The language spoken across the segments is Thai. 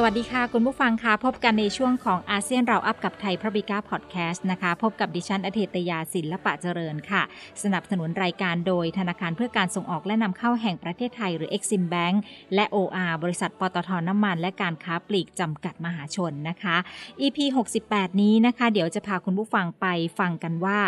สวัสดีค่ะ คุณผู้ฟังคะพบกันในช่วงของอาเซียนเราอัพกับไทยพระบิก้าพอดแคสต์นะคะ พบกับดิฉันอเทตยาศิลปะเจริญค่ะ สนับสนุนรายการโดยธนาคารเพื่อการส่งออกและนำเข้าแห่งประเทศไทยหรือ Exim Bank และ OR บริษัทปตทน้ำมัน และการค้าปลีกจำกัดมหาชนนะคะ EP 68 นี้นะคะ เดี๋ยวจะพาคุณผู้ฟังไปฟังกันว่า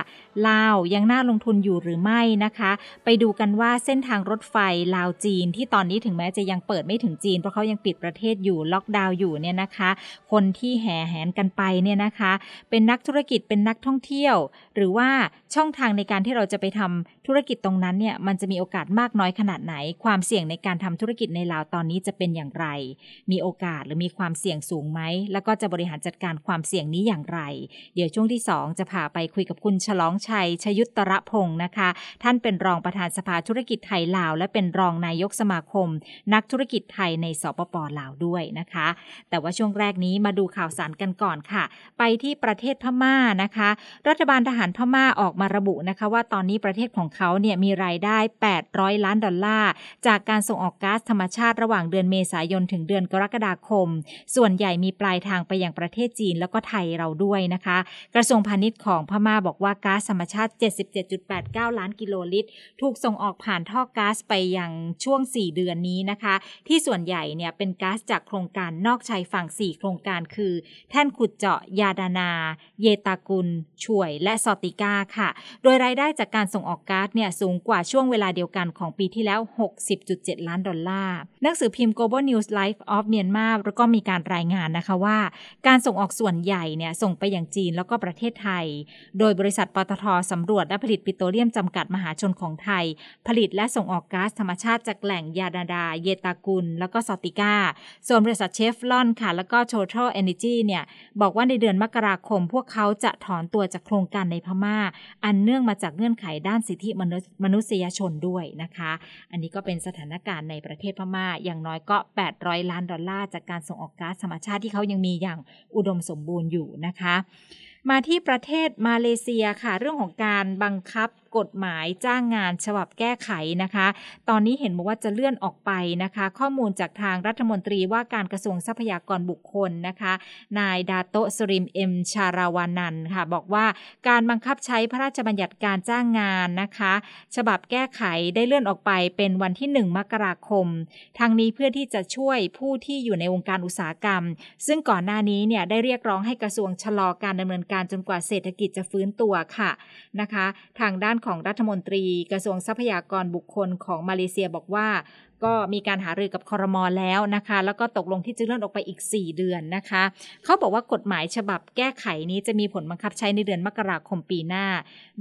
ลาวยังน่าลงทุนอยู่หรือไม่นะคะ ไปดูกันว่าเส้นทางรถไฟลาวจีน ที่ตอนนี้ถึงแม้จะยังเปิดไม่ถึงจีนเพราะเขายังปิดประเทศอยู่ล็อกดาวอยู่เนี่ยนะคะ คนที่แห่แหนกันไปเนี่ยนะคะ เป็นนักธุรกิจเป็นนักท่องเที่ยว หรือว่าช่องทางในการที่เราจะไปทำธุรกิจตรงนั้นเนี่ยมันจะมีโอกาสมากน้อยขนาดไหน ความเสี่ยงในการทำธุรกิจในลาวตอนนี้จะเป็นอย่างไร มีโอกาสหรือมีความเสี่ยงสูงไหมแล้วก็จะบริหารจัดการความเสี่ยงนี้อย่างไร เดี๋ยวช่วงที่ 2 จะพาไปคุยกับคุณฉลองชัย ชยุตตระพงศ์นะคะ ท่านเป็นรองประธานสภาธุรกิจไทยลาว และเป็นรองนายกสมาคม นักธุรกิจไทยในสปปลาวด้วยนะคะแต่ว่าช่วงแรกนี้มาดูข่าวสารกันก่อนค่ะ ไปที่ประเทศพม่านะคะ รัฐบาลทหารพม่าออกมาระบุนะคะ ว่าตอนนี้ประเทศของเขาเนี่ยมีรายได้ 800 ล้านดอลลาร์จากการส่งออกก๊าซธรรมชาติระหว่างเดือนเมษายนถึงเดือนกรกฎาคม ส่วนใหญ่มีปลายทางไปยังประเทศจีนแล้วก็ไทยเราด้วยนะคะ กระทรวงพาณิชย์ของพม่าบอกว่าก๊าซธรรมชาติ 77.89 ล้านกิโลลิตร ถูกส่งออกผ่านท่อก๊าซไปยังช่วง 4 เดือนนี้นะคะ ที่ส่วนใหญ่เนี่ยเป็นก๊าซจากโครงการนอกชายฝั่ง 4 โครงการคือ แท่นขุดเจาะยาดานา เยตากุล ช่วย และซอติก้าค่ะ โดยรายได้จากการส่งออกก๊าซเนี่ยสูงกว่าช่วงเวลาเดียวกันของปีที่แล้ว 60.7 ล้านดอลลาร์ หนังสือพิมพ์ Global News Life of Myanmar แล้วก็มีการรายงานนะคะว่า การส่งออกส่วนใหญ่เนี่ยส่งไปอย่างจีนแล้วก็ประเทศไทย โดยบริษัทปตทสำรวจและผลิตปิโตรเลียมจำกัดมหาชนของไทย ผลิตและส่งออกก๊าซธรรมชาติจากแหล่งยาดาดา เยตากุล แล้วก็ซอติก้าส่วนบริษัทเชฟลอนค่ะ แล้วก็ Total Energy เนี่ยบอกว่าในเดือนมกราคม พวกเขาจะถอนตัวจากโครงการในพม่า อันเนื่องมาจากเงื่อนไขด้านสิทธิมนุษยชนด้วยนะคะ อันนี้ก็เป็นสถานการณ์ในประเทศพม่า อย่างน้อยก็ 800 ล้านดอลลาร์จากการส่งออกก๊าซธรรมชาติที่เขายังมีอย่างอุดมสมบูรณ์อยู่นะคะ มาที่ประเทศมาเลเซียค่ะ เรื่องของการบังคับกฎหมายจ้างงานฉบับแก้ไขนะคะ ตอนนี้เห็นบอกว่าจะเลื่อนออกไปนะคะ ข้อมูลจากทางรัฐมนตรีว่าการกระทรวงทรัพยากรบุคคลนะคะ นายดาโตสริมเอ็มชาราวานันค่ะ บอกว่าการบังคับใช้พระราชบัญญัติการจ้างงานนะคะ ฉบับแก้ไขได้เลื่อนออกไปเป็นวันที่ 1 มกราคม ทางนี้เพื่อที่จะช่วยผู้ที่อยู่ในวงการอุตสาหกรรม ซึ่งก่อนหน้านี้เนี่ยได้เรียกร้องให้กระทรวงชะลอการดำเนินการจนกว่าเศรษฐกิจจะฟื้นตัวค่ะนะคะ ทางด้านของรัฐมนตรีกระทรวงทรัพยากรบุคคลของมาเลเซียบอกว่าก็มีการหารือกับคอรมอแล้วนะคะ แล้วก็ตกลงที่จะเลื่อนออกไปอีก 4 เดือนนะคะ เขาบอกว่ากฎหมายฉบับแก้ไขนี้จะมีผลบังคับใช้ในเดือนมกราคมปีหน้า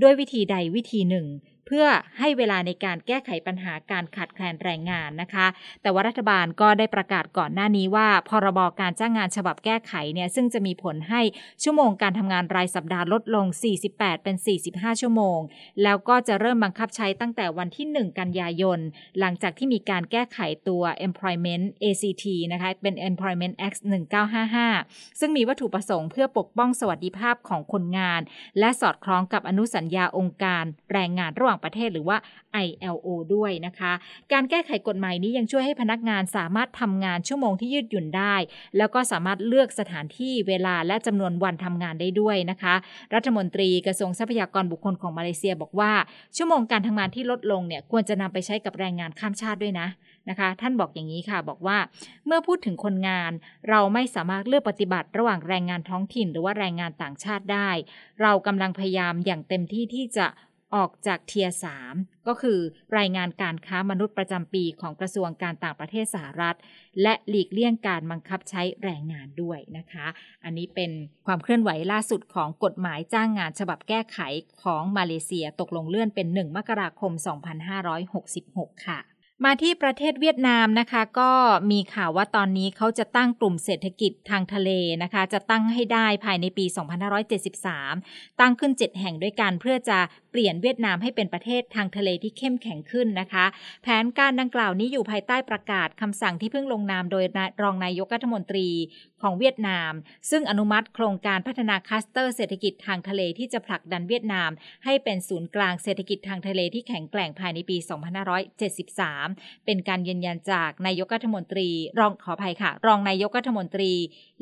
ด้วยวิธีใดวิธีหนึ่ง เพื่อให้เวลาในการแก้ไขปัญหาการขาดแคลนแรงงานนะคะ แต่ว่ารัฐบาลก็ได้ประกาศก่อนหน้านี้ว่า พรบการจ้างงานฉบับแก้ไขเนี่ยซึ่งจะมีผลให้ชั่วโมงการทำงานรายสัปดาห์ลดลง 48 เป็น 45 ชั่วโมง แล้วก็จะเริ่มบังคับใช้ตั้งแต่วันที่ 1 กันยายน หลังจากที่มีการแก้ไขตัว Employment ACT นะคะเป็น Employment Act 1955 ซึ่งมีวัตถุประสงค์เพื่อปกป้องสวัสดิภาพของคนงาน และสอดคล้องกับอนุสัญญาองค์การแรงงานระหว่างประเทศหรือว่า ILO ด้วยนะคะ การแก้ไขกฎหมายนี้ยังช่วยให้พนักงานสามารถทำงานชั่วโมงที่ยืดหยุ่นได้ แล้วก็สามารถเลือกสถานที่เวลาและจำนวนวันทำงานได้ด้วยนะคะ รัฐมนตรีกระทรวงทรัพยากรบุคคลของมาเลเซียบอกว่า ชั่วโมงการทำงานที่ลดลงเนี่ยควรจะนำไปใช้กับแรงงานข้ามชาติด้วยนะนะคะ ท่านบอกอย่างนี้ค่ะบอกว่า เมื่อพูดถึงคนงาน เราไม่สามารถเลือกปฏิบัติระหว่างแรงงานท้องถิ่น หรือว่าแรงงานต่างชาติได้ เรากำลังพยายามอย่างเต็มที่ที่จะ ออกจากเทียสามก็คือรายงานการค้ามนุษย์ประจำปีของกระทรวงการต่างประเทศสหรัฐ และหลีกเลี่ยงการบังคับใช้แรงงานด้วยนะคะ อันนี้เป็นความเคลื่อนไหวล่าสุดของกฎหมายจ้างงานฉบับแก้ไขของมาเลเซียตกลงเลื่อนเป็น 1 มกราคม 2566 ค่ะมาที่ประเทศเวียดนามนะคะก็มีข่าวว่าตอนนี้เขาจะตั้งกลุ่มเศรษฐกิจทางทะเลนะคะ จะตั้งให้ได้ภายในปี 2573 ตั้งขึ้น 7 แห่งด้วยกันเพื่อจะเปลี่ยนเวียดนามให้เป็นประเทศทางทะเลที่เข้มแข็งขึ้นนะคะ แผนการดังกล่าวนี้อยู่ภายใต้ประกาศคำสั่งที่เพิ่งลงนามโดยรองนายกรัฐมนตรีของเวียดนาม ซึ่งอนุมัติโครงการพัฒนาคลัสเตอร์เศรษฐกิจทางทะเลที่จะผลักดันเวียดนาม ให้เป็นศูนย์กลางเศรษฐกิจทางทะเลที่แข็งแกร่งภายในปี 2573 เป็นการยืนยันจากนายกรัฐมนตรี รองขออภัยค่ะ รองนายกรัฐมนตรี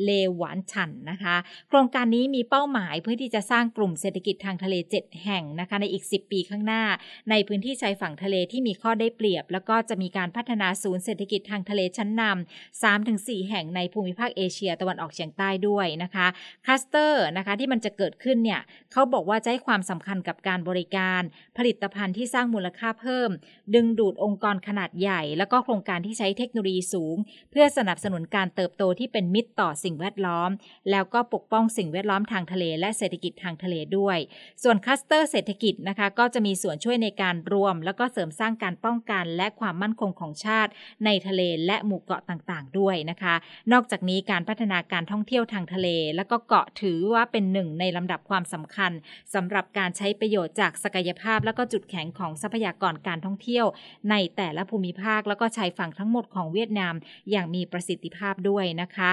เลหวานฉันนะคะ โครงการนี้มีเป้าหมายเพื่อที่จะสร้างกลุ่มเศรษฐกิจทางทะเล 7 แห่งนะคะในอีก 10 ปีข้างหน้า ในพื้นที่ชายฝั่งทะเลที่มีข้อได้เปรียบ แล้วก็จะมีการพัฒนาศูนย์เศรษฐกิจทางทะเลชั้นนำ3-4 แห่งในภูมิภาคเอเชียตะวันออกเฉียงใต้ด้วยนะคะคลัสเตอร์นะคะที่มันจะเกิดขึ้นเนี่ยเขาบอกว่าจะให้ความสำคัญกับการบริการ ผลิตภัณฑ์ที่สร้างมูลค่าเพิ่ม ดึงดูดองค์กรขนาดใหญ่ แล้วก็โครงการที่ใช้เทคโนโลยีสูง เพื่อสนับสนุนการเติบโตที่เป็นมิตรต่อสิ่งแวดล้อม แล้วก็ปกป้องสิ่งแวดล้อมทางทะเล และเศรษฐกิจทางทะเลด้วย ส่วนคลัสเตอร์เศรษฐกิจนะคะ ก็จะมีส่วนช่วยในการรวม แล้วก็เสริมสร้างการป้องกัน และความมั่นคงของชาติ ในทะเลและหมู่เกาะต่างๆ ด้วยนะคะ นอกจากนี้การพัฒนาการท่องเที่ยวทางทะเล และก็เกาะถือว่าเป็นหนึ่งในลำดับความสำคัญสำหรับการใช้ประโยชน์จากศักยภาพ และก็จุดแข็งของทรัพยากรการท่องเที่ยว ในแต่ละภูมิภาค แล้วก็ชายฝั่งทั้งหมดของเวียดนาม อย่างมีประสิทธิภาพด้วยนะคะ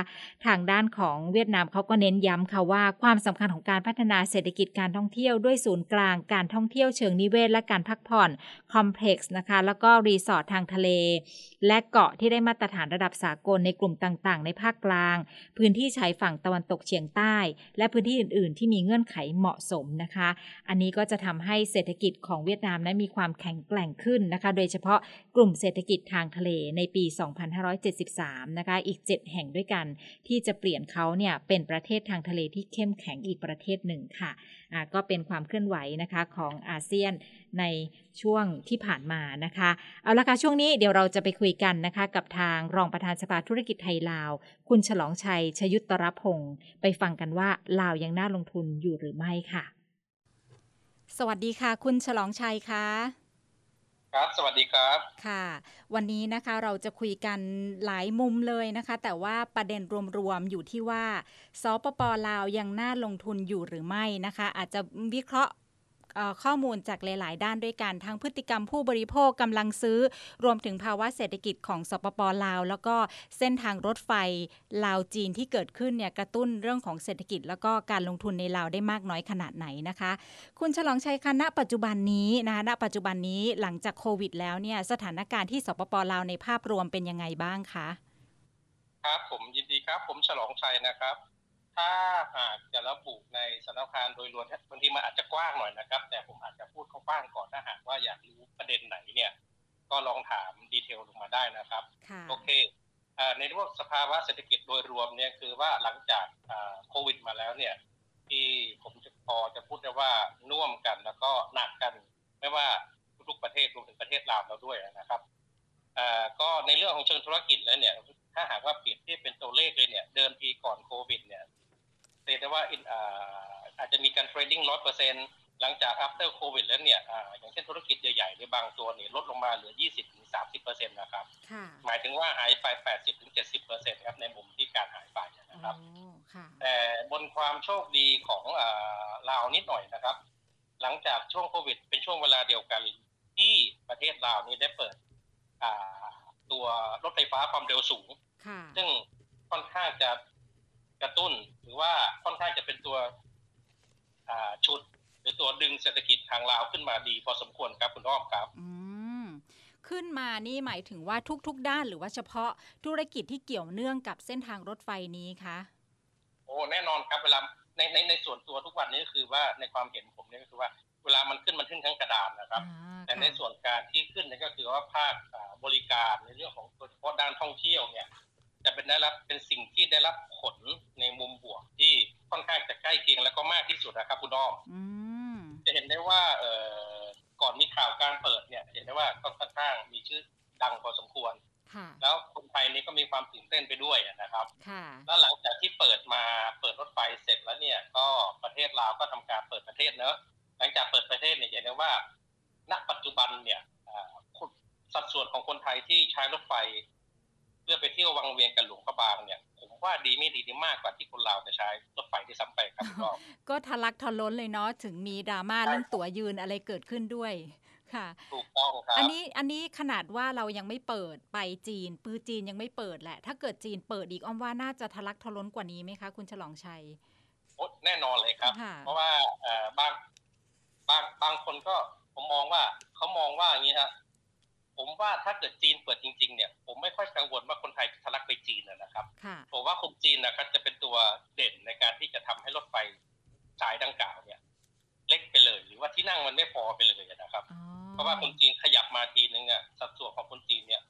ทางด้านของเวียดนามเขาก็เน้นย้ำค่ะว่าความสำคัญของการพัฒนาเศรษฐกิจการท่องเที่ยวด้วยศูนย์กลางการท่องเที่ยวเชิงนิเวศ และการพักผ่อนคอมเพล็กซ์นะคะ แล้วก็รีสอร์ททางทะเล และเกาะที่ได้มาตรฐานระดับสากลในกลุ่มต่างๆ ในภาคกลาง พื้นที่ชายฝั่งตะวันตกเฉียงใต้ และพื้นที่อื่น ๆ ที่มีเงื่อนไขเหมาะสมนะคะ อันนี้ก็จะทำให้เศรษฐกิจของเวียดนามนั้นมีความแข็งแกร่งขึ้นนะคะ โดยเฉพาะกลุ่มเศรษฐกิจทางทะเลในปี 2573 นะคะ อีก 7 แห่งด้วยกัน ที่จะเปลี่ยนเขาเนี่ยเป็นประเทศทางทะเลที่เข้มแข็งอีกประเทศหนึ่งค่ะ ก็เป็นความเคลื่อนไหวนะคะของอาเซียนในช่วงที่ผ่านมานะคะ เอาละค่ะช่วงนี้เดี๋ยวเราจะไปคุยกันนะคะกับทางรองประธานสภาธุรกิจไทยลาว คุณฉลองชัย ชยุตรพงศ์ไปฟังกันว่าลาวยังน่าลงทุนอยู่หรือไม่ค่ะ สวัสดีค่ะ คุณฉลองชัยคะ ครับ สวัสดีครับ ค่ะ วันนี้นะคะเราจะคุยกันหลายมุมเลยนะคะ แต่ว่าประเด็นรวมๆอยู่ที่ว่าสปปลาวยังน่าลงทุนอยู่หรือไม่นะคะ อาจจะวิเคราะห์ ข้อมูลจากหลาย ๆ ด้านด้วยกัน ทั้งพฤติกรรมผู้บริโภคกำลังซื้อ รวมถึงภาวะเศรษฐกิจของสปปลาว แล้วก็เส้นทางรถไฟลาวจีนที่เกิดขึ้นเนี่ยกระตุ้นเรื่องของเศรษฐกิจ แล้วก็การลงทุนในลาวได้มากน้อยขนาดไหนนะคะ คุณฉลองชัยคะณปัจจุบันนี้นะคะณปัจจุบันนี้หลังจากโควิด แล้วเนี่ยสถานการณ์ที่สปปลาวในภาพรวมเป็นยังไงบ้างคะ ครับผมยินดีครับ ผมฉลองชัยนะครับ ถ้าหากจะระบุในสถานการณ์โดยรวมบางทีมันอาจจะกว้างหน่อยนะครับ แต่ผมอาจจะพูดกว้างก่อนถ้าหากว่าอยากรู้ประเด็นไหนเนี่ย ก็ลองถามดีเทลลงมาได้นะครับ โอเคในเรื่องสภาวะเศรษฐกิจโดยรวมเนี่ยคือว่าหลังจากโควิด มาแล้วเนี่ยที่ผมจะพอจะพูดได้ว่าน่วมกันแล้วก็หนักกัน ไม่ว่าทุกประเทศรวมถึงประเทศลาวเราด้วยนะครับก็ในเรื่องของเชิงธุรกิจแล้วเนี่ย ถ้าหากว่าเปรียบเทียบเป็นตัวเลขเลยเนี่ย เดิมทีก่อนโควิดเนี่ย เรียกได้ว่าอาจจะมีการเทรดดิ้งร้อยเปอร์เซ็นต์หลังจาก after covid แล้วเนี่ยอย่างเช่นธุรกิจใหญ่ๆในบางตัวเนี่ยลดลงมาเหลือ 20-30เปอร์เซ็นต์นะครับ หมายถึงว่าหายไป 80-70เปอร์เซ็นต์ครับในมุมที่การหายไปนะครับแต่บนความโชคดีของลาวนิดหน่อยนะครับ หลังจากช่วงโควิด เป็นช่วงเวลาเดียวกันที่ประเทศลาวนี้ได้เปิดตัวรถไฟฟ้าความเร็วสูง ซึ่งค่อนข้างจะ กระตุ้นหรือว่าค่อนข้างจะเป็นตัวชุด หรือตัวดึงเศรษฐกิจทางลาวขึ้นมาดีพอสมควรครับคุณอ้อมครับอืมขึ้นมานี่หมายถึงว่าทุก ๆ ด้านหรือว่าเฉพาะธุรกิจที่เกี่ยวเนื่องกับเส้นทางรถไฟนี้คะโอ้แน่นอนครับเวลาในในในส่วนตัวทุกวันนี้ก็คือว่าในความเห็นผมเนี่ยก็คือว่าเวลามันขึ้นมันขึ้นทั้งกระดานนะครับ แต่ในส่วนการที่ขึ้นนี่ก็คือว่าภาคบริการในเรื่องของโดยเฉพาะด้านท่องเที่ยวเนี่ย จะเป็นได้รับเป็นสิ่งที่ได้รับผลในมุมบวกที่ค่อนข้างจะใกล้เคียงแล้วก็มากที่สุดนะครับคุณอ้อมจะเห็นได้ว่าเออก่อนมีข่าวการเปิดเนี่ยเห็นได้ว่าค่อนข้างมีชื่อดังพอสมควรแล้วคนไทยนี่ก็มีความตื่นเต้นไปด้วยนะครับแล้วหลังจากที่เปิดมาเปิดรถไฟเสร็จแล้วเนี่ย ก็ประเทศลาวก็ทำการเปิดประเทศเนอะหลังจากเปิดประเทศเนี่ยเห็นได้ว่า ณปัจจุบันเนี่ยสัดส่วนของคนไทยที่ใช้รถไฟ เพื่อไปเที่ยววังเวียงกันหลวงพระบางเนี่ย ผมว่าดีไม่ดีนี่มากกว่าที่คนลาวจะใช้รถไฟที่ซ้ำไปครับก็ก็ทะลักทะล้นเลยเนาะถึงมีดราม่าเรื่องตั๋วยืนอะไรเกิดขึ้นด้วยค่ะถูกต้องครับอันนี้อันนี้ขนาดว่าเรายังไม่เปิดไปจีน ปือจีนยังไม่เปิดแหละ ถ้าเกิดจีนเปิดอีกอ้อมว่าน่าจะทะลักทะล้นกว่านี้ไหมคะ คุณฉลองชัยโอ๊ยแน่นอนเลยครับค่ะเพราะว่าเอ่อบางบางบางคนก็ผมมองว่าเขามองว่าอย่างนี้ฮะ ผมว่าถ้าเกิดจีนเปิดจริงๆเนี่ยผมไม่ค่อยกังวลว่าคนไทยจะทะลักไปจีนนะนะครับค่ะผมว่าคนจีนนะครับจะเป็นตัวเด่นในการที่จะทำให้รถไฟสายดังกล่าวเนี่ย เล็กไปเลย หรือว่าที่นั่งมันไม่พอไปเลยนะครับอ๋อเพราะว่าคนจีนขยับมาทีนึงอะสัดส่วนของคนจีนเนี่ย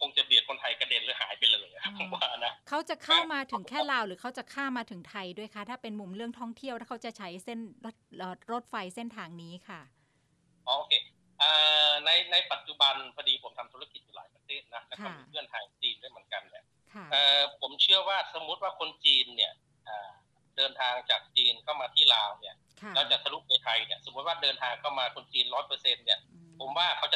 คงจะเบียดคนไทยกระเด็นหรือหายไปเลยอะผมว่านะเขาจะเข้ามาถึงแค่ลาวหรือเขาจะข้ามมาถึงไทยด้วยคะถ้าเป็นมุมเรื่องท่องเที่ยวถ้าเขาจะใช้เส้นรถเอ่อรถไฟเส้นทางนี้ค่ะอ๋อโอเคเอ่อ ในในปัจจุบันพอดีผมทำธุรกิจอยู่หลายประเทศนะแล้วก็ค่ะมีเพื่อนทางจีนด้วยเหมือนกันเนี่ยค่ะเอ่อผมเชื่อว่าสมมุติว่าคนจีนเนี่ยเอ่อเดินทางจากจีนเข้ามาที่ลาวเนี่ยค่ะแล้วจะทะลุไปไทยเนี่ยสมมติว่าเดินทางเข้ามาคนจีนร้อยเปอร์เซ็นเนี่ยอืผมว่าเขาจะ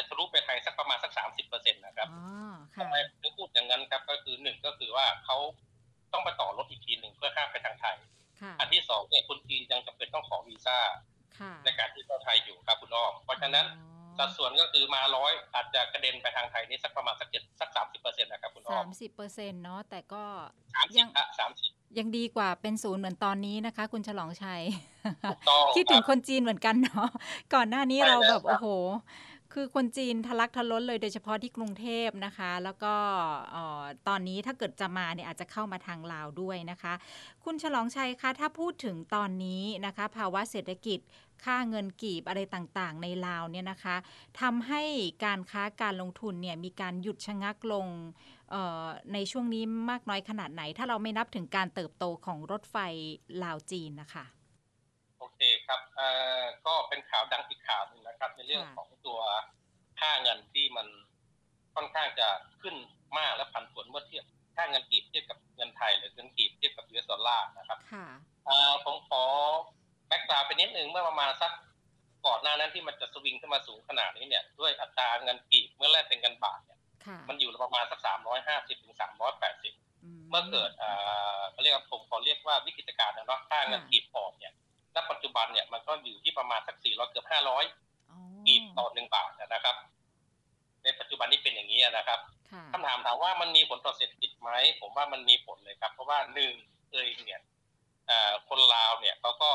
ปอร์เซ็นต์เนาะแต่ก็สามยัสิบงอะสามสิบยังดีกว่าเป็นศูนย์เหมือนตอนนี้นะคะ คุณฉลองชัยถูกต้องคิดถึงรับคนจีนเหมือนกันเนาะก่อนหน้านี้ใช่เราแล้วแบบครับโอ้โห คือคนจีนทะลักทะล้นเลยโดยเฉพาะที่กรุงเทพนะคะ แล้วก็เอ่อตอนนี้ถ้าเกิดจะมาเนี่ยอาจจะเข้ามาทางลาวด้วยนะคะ คุณฉลองชัยคะ ถ้าพูดถึงตอนนี้นะคะ ภาวะเศรษฐกิจค่าเงินกีบอะไรต่างๆ ในลาวเนี่ยนะคะทำให้การค้าการลงทุนเนี่ยมีการหยุดชะงักลงเอ่อ ในช่วงนี้มากน้อยขนาดไหน ถ้าเราไม่นับถึงการเติบโตของรถไฟลาวจีนนะคะ โอเคครับเอ่อก็เป็นข่าวดังอีกข่าวหนึ่งนะครับ ในเรื่องค่ะของตัวค่าเงินที่มันค่อนข้างจะขึ้นมากและผันผวนเมื่อเทียบค่าเงินกีบเทียบกับเงินไทย หรือเงินกีบเทียบกับ US dollar นะครับค่ะเอ่อผมขอ background ไปนิดหนึ่งเมื่อประมาณสักก่อนหน้านั้นที่มันจะสวิงขึ้นมาสูงขนาดนี้เนี่ยด้วยอัตราเงินกีบเมื่อแลกเป็นเงินบาทเนี่ยค่ะ มันอยู่ประมาณสักสามร้อยห้าสิบถึงสามร้อยแปดสิบเมื่อเกิดเอ่อเขาเรียกว่าผมขอเรียกว่าวิกฤตการณ์นะเนาะค่าเงินกีบอ่อนเนี่ยณปัจจุบันเนี่ยมันก็อยู่ที่ประมาณสักสี่ร้อยเกือบห้าร้อยอ๋อกีบต่อหนึ่งบาทนะครับ ในปัจจุบันนี้เป็นอย่างนี้นะครับค่ะคำถามถามว่ามันมีผลต่อเศรษฐกิจไหมผมว่ามันมีผลเลยครับ เพราะว่าหนึ่งเอยเนี่ยเอ่อคนลาวเนี่ยเขาก็